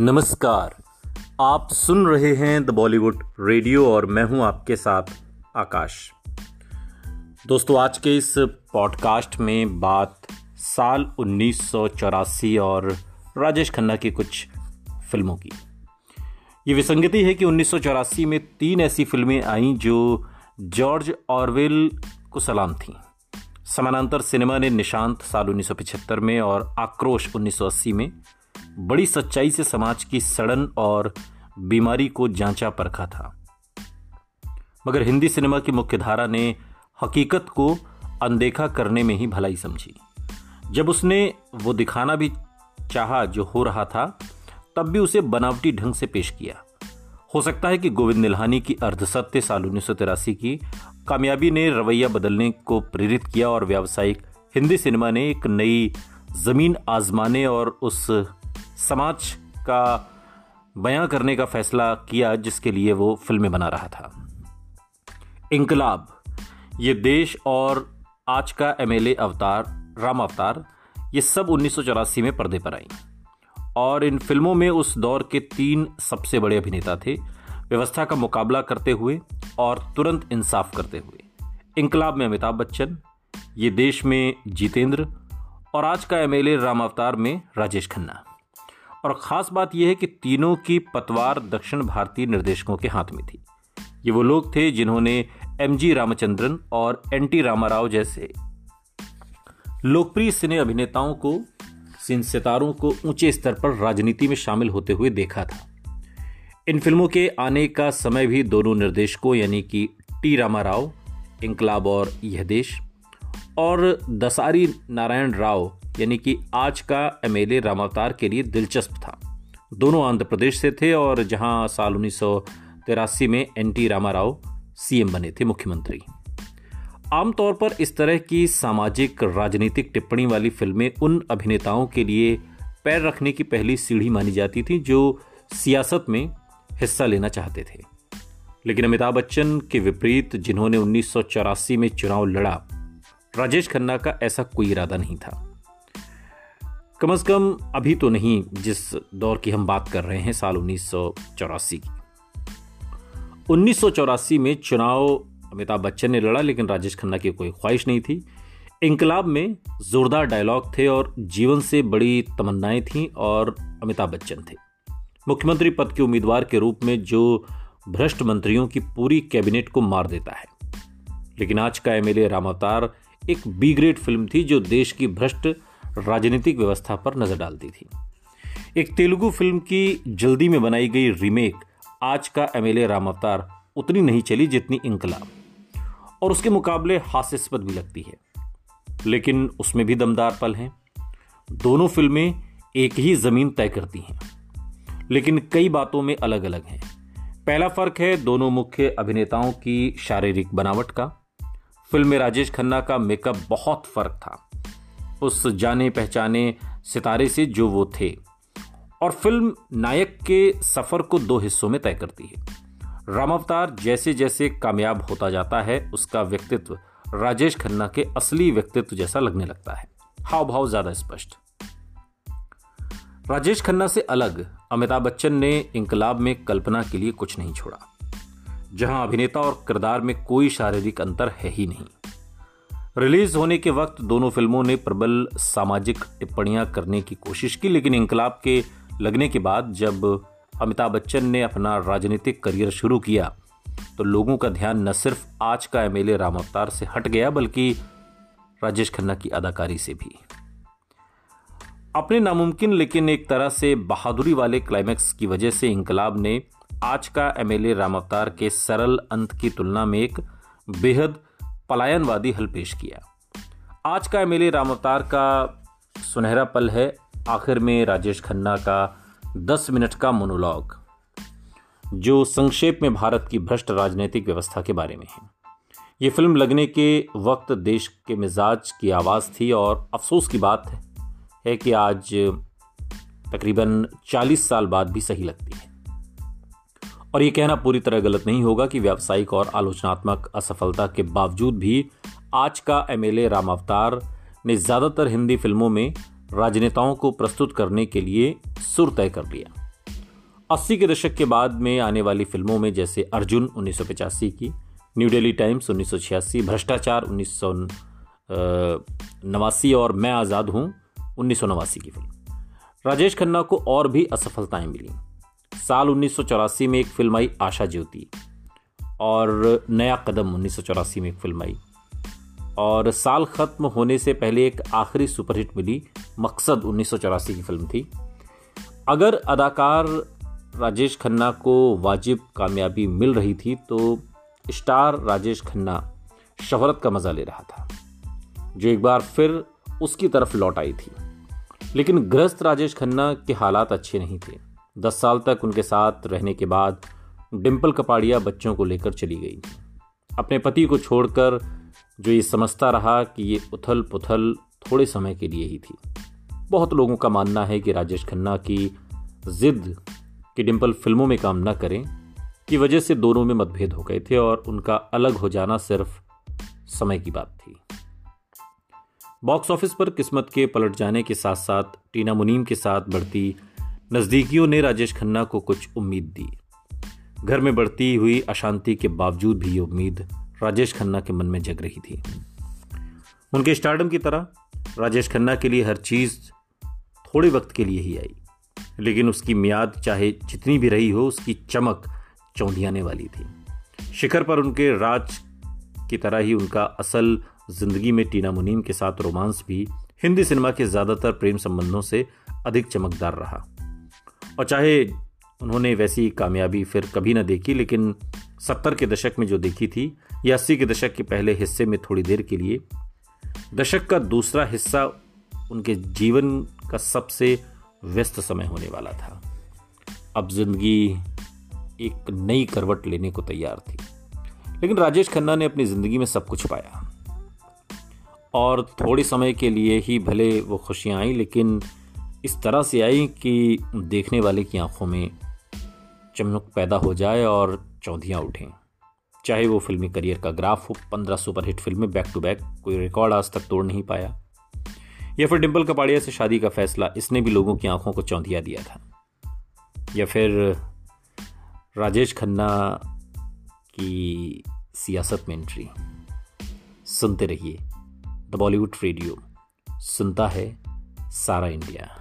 नमस्कार। आप सुन रहे हैं द बॉलीवुड रेडियो और मैं हूँ आपके साथ आकाश। दोस्तों, आज के इस पॉडकास्ट में बात साल उन्नीस सौ चौरासी और राजेश खन्ना की कुछ फ़िल्मों की। ये विसंगति है कि उन्नीस सौ चौरासी में तीन ऐसी फ़िल्में आईं जो जॉर्ज ऑरवेल को सलाम थीं। समानांतर सिनेमा ने निशांत साल 1975 में और आक्रोश 1980 में बड़ी सच्चाई से समाज की सड़न और बीमारी को जांचा परखा था। मगर हिंदी सिनेमा की मुख्यधारा ने हकीकत को अनदेखा करने में ही भलाई समझी। जब उसने वो दिखाना भी चाहा जो हो रहा था, तब भी उसे बनावटी ढंग से पेश किया। हो सकता है कि गोविंद निल्हानी की अर्धसत्य साल उन्नीस सौ तिरासी की कामयाबी ने रवैया बदलने को प्रेरित किया और व्यावसायिक हिंदी सिनेमा ने एक नई ज़मीन आजमाने और उस समाज का बयां करने का फैसला किया जिसके लिए वो फ़िल्में बना रहा था। इनकलाब ये देश और आज का एमएलए अवतार, राम अवतार, ये सब उन्नीस सौ चौरासी में पर्दे पर आई। और इन फ़िल्मों में उस दौर के तीन सबसे बड़े अभिनेता थे, व्यवस्था का मुकाबला करते हुए और तुरंत इंसाफ करते हुए। इनकलाब में अमिताभ बच्चन, ये देश में जितेंद्र और आज का एमएलए राम अवतार में राजेश खन्ना। और ख़ास बात यह है कि तीनों की पतवार दक्षिण भारतीय निर्देशकों के हाथ में थी। ये वो लोग थे जिन्होंने एम जी रामचंद्रन और एन टी रामाराव जैसे लोकप्रिय सिने अभिनेताओं को, सिन सितारों को ऊँचे स्तर पर राजनीति में शामिल होते हुए देखा था। इन फ़िल्मों के आने का समय भी दोनों निर्देशकों यानी कि टी रामाराव इंकलाब और यह देश और दसारी नारायण राव, यानी कि आज का एमएलए रामावतार के लिए दिलचस्प था। दोनों आंध्र प्रदेश से थे और जहाँ साल उन्नीस सौ तिरासी में एन टी रामाराव सीएम बने थे मुख्यमंत्री। आमतौर पर इस तरह की सामाजिक, राजनीतिक टिप्पणी वाली फ़िल्में उन अभिनेताओं के लिए पैर रखने की पहली सीढ़ी मानी जाती थी जो सियासत में हिस्सा लेना चाहते थे। लेकिन अमिताभ बच्चन के विपरीत, जिन्होंने उन्नीस सौ चौरासी में चुनाव लड़ा राजेश खन्ना का ऐसा कोई इरादा नहीं था। कम अज कम अभी तो नहीं, जिस दौर की हम बात कर रहे हैं, साल उन्नीस सौ चौरासी की। उन्नीस सौ चौरासी में चुनाव अमिताभ बच्चन ने लड़ा, लेकिन राजेश खन्ना की कोई ख्वाहिश नहीं थी। इनकलाब में जोरदार डायलॉग थे और जीवन से बड़ी तमन्नाएँ थीं और अमिताभ बच्चन थे। मुख्यमंत्री पद के उम्मीदवार के रूप में जो भ्रष्ट मंत्रियों की पूरी कैबिनेट को मार देता है। लेकिन आज का एमएलए राम अवतार एक बी ग्रेड फ़िल्म थी जो देश की भ्रष्ट राजनीतिक व्यवस्था पर नज़र डालती थी। एक तेलुगु फ़िल्म की जल्दी में बनाई गई रीमेक आज का एमएलए राम अवतार उतनी नहीं चली जितनी इंकलाब और उसके मुकाबले हास्यास्पद भी लगती है। लेकिन उसमें भी दमदार पल हैं। दोनों फ़िल्में एक ही ज़मीन तय करती हैं। लेकिन कई बातों में अलग अलग हैं। पहला फ़र्क है दोनों मुख्य अभिनेताओं की शारीरिक बनावट का। फ़िल्म में राजेश खन्ना का मेकअप बहुत फ़र्क था। उस जाने पहचाने सितारे से जो वो थे। और फ़िल्म नायक के सफ़र को दो हिस्सों में तय करती है। राम अवतार जैसे जैसे कामयाब होता जाता है, उसका व्यक्तित्व राजेश खन्ना के असली व्यक्तित्व जैसा लगने लगता है। हाव भाव ज़्यादा स्पष्ट। राजेश खन्ना से अलग अमिताभ बच्चन ने इंकलाब में कल्पना के लिए कुछ नहीं छोड़ा। जहाँ अभिनेता और किरदार में कोई शारीरिक अंतर है ही नहीं। रिलीज़ होने के वक्त दोनों फ़िल्मों ने प्रबल सामाजिक टिप्पणियाँ करने की कोशिश की, लेकिन इंकलाब के लगने के बाद जब अमिताभ बच्चन ने अपना राजनीतिक करियर शुरू किया तो लोगों का ध्यान न सिर्फ़ आज का एम एमएलए राम अवतार से हट गया, बल्कि राजेश खन्ना की अदाकारी से भी। अपने नामुमकिन, लेकिन एक तरह से बहादुरी वाले क्लाइमैक्स की वजह से इंकलाब ने आज का एमएलए राम अवतार के सरल अंत की तुलना में एक बेहद पलायनवादी हल पेश किया। आज का एमएलए राम अवतार का सुनहरा पल है। आखिर में राजेश खन्ना का 10 मिनट का मोनोलॉग, जो संक्षेप में भारत की भ्रष्ट राजनीतिक व्यवस्था के बारे में है। ये फ़िल्म लगने के वक्त देश के मिजाज की आवाज़ थी और अफसोस की बात है कि आज तकरीबन 40 साल बाद भी सही लगती है। और ये कहना पूरी तरह गलत नहीं होगा कि व्यावसायिक और आलोचनात्मक असफलता के बावजूद भी आज का एमएलए राम अवतार ने ज़्यादातर हिंदी फ़िल्मों में राजनेताओं को प्रस्तुत करने के लिए सुर तय कर लिया। अस्सी के दशक के बाद में आने वाली फ़िल्मों में जैसे अर्जुन उन्नीस सौ पचासी की, न्यू दिल्ली टाइम्स उन्नीस सौ छियासी, भ्रष्टाचार उन्नीस नवासी और मैं आज़ाद हूँ उन्नीस सौ नवासी की फ़िल्म। राजेश खन्ना को और भी असफलताएँ मिली। साल उन्नीस सौ चौरासी में एक फ़िल्म आई, आशा ज्योति। और नया कदम उन्नीस सौ चौरासी में एक फ़िल्म आई। और साल खत्म होने से पहले एक आखिरी सुपरहिट मिली, मकसद उन्नीस सौ चौरासी की फ़िल्म थी। अगर अदाकार राजेश खन्ना को वाजिब कामयाबी मिल रही थी तो स्टार राजेश खन्ना शहरत का मज़ा ले रहा था। जो एक बार फिर उसकी तरफ़ लौट आई थी। लेकिन ग्रस्त राजेश खन्ना के हालात अच्छे नहीं थे। दस साल तक उनके साथ रहने के बाद डिम्पल कपाड़िया बच्चों को लेकर चली गई। अपने पति को छोड़कर जो ये समझता रहा कि ये उथल पुथल थोड़े समय के लिए ही थी। बहुत लोगों का मानना है कि राजेश खन्ना की जिद कि डिम्पल फ़िल्मों में काम न करें, की वजह से दोनों में मतभेद हो गए थे और उनका अलग हो जाना सिर्फ़ समय की बात थी। बॉक्स ऑफ़िस पर किस्मत के पलट जाने के साथ साथ टीना मुनीम के साथ बढ़ती नज़दीकियों ने राजेश खन्ना को कुछ उम्मीद दी। घर में बढ़ती हुई अशांति के बावजूद भी ये उम्मीद राजेश खन्ना के मन में जग रही थी। उनके स्टार्डम की तरह राजेश खन्ना के लिए हर चीज़ थोड़े वक्त के लिए ही आई। लेकिन उसकी मियाद चाहे जितनी भी रही हो, उसकी चमक चौंधियाने वाली थी। शिखर पर उनके राज की तरह ही उनका असल ज़िंदगी में टीना मुनीम के साथ रोमांस भी हिंदी सिनेमा के ज़्यादातर प्रेम संबंधों से अधिक चमकदार रहा। और चाहे उन्होंने वैसी कामयाबी फिर कभी ना देखी, लेकिन सत्तर के दशक में जो देखी थी, या अस्सी के दशक के पहले हिस्से में थोड़ी देर के लिए, दशक का दूसरा हिस्सा उनके जीवन का सबसे व्यस्त समय होने वाला था। अब ज़िंदगी एक नई करवट लेने को तैयार थी। लेकिन राजेश खन्ना ने अपनी ज़िंदगी में सब कुछ पाया। और थोड़े समय के लिए ही भले वो खुशियाँ आई, लेकिन इस तरह से आई कि देखने वाले की आँखों में चमक पैदा हो जाए और चौधियाँ उठें। चाहे वो फिल्मी करियर का ग्राफ हो, पंद्रह सुपरहिट फ़िल्में बैक टू बैक कोई रिकॉर्ड आज तक तोड़ नहीं पाया। या फिर डिम्पल कपाड़िया से शादी का फैसला, इसने भी लोगों की आँखों को चौंधिया दिया था। या फिर राजेश खन्ना की सियासत में एंट्री सुनते रहिए द बॉलीवुड रेडियो। सुनता है सारा इंडिया।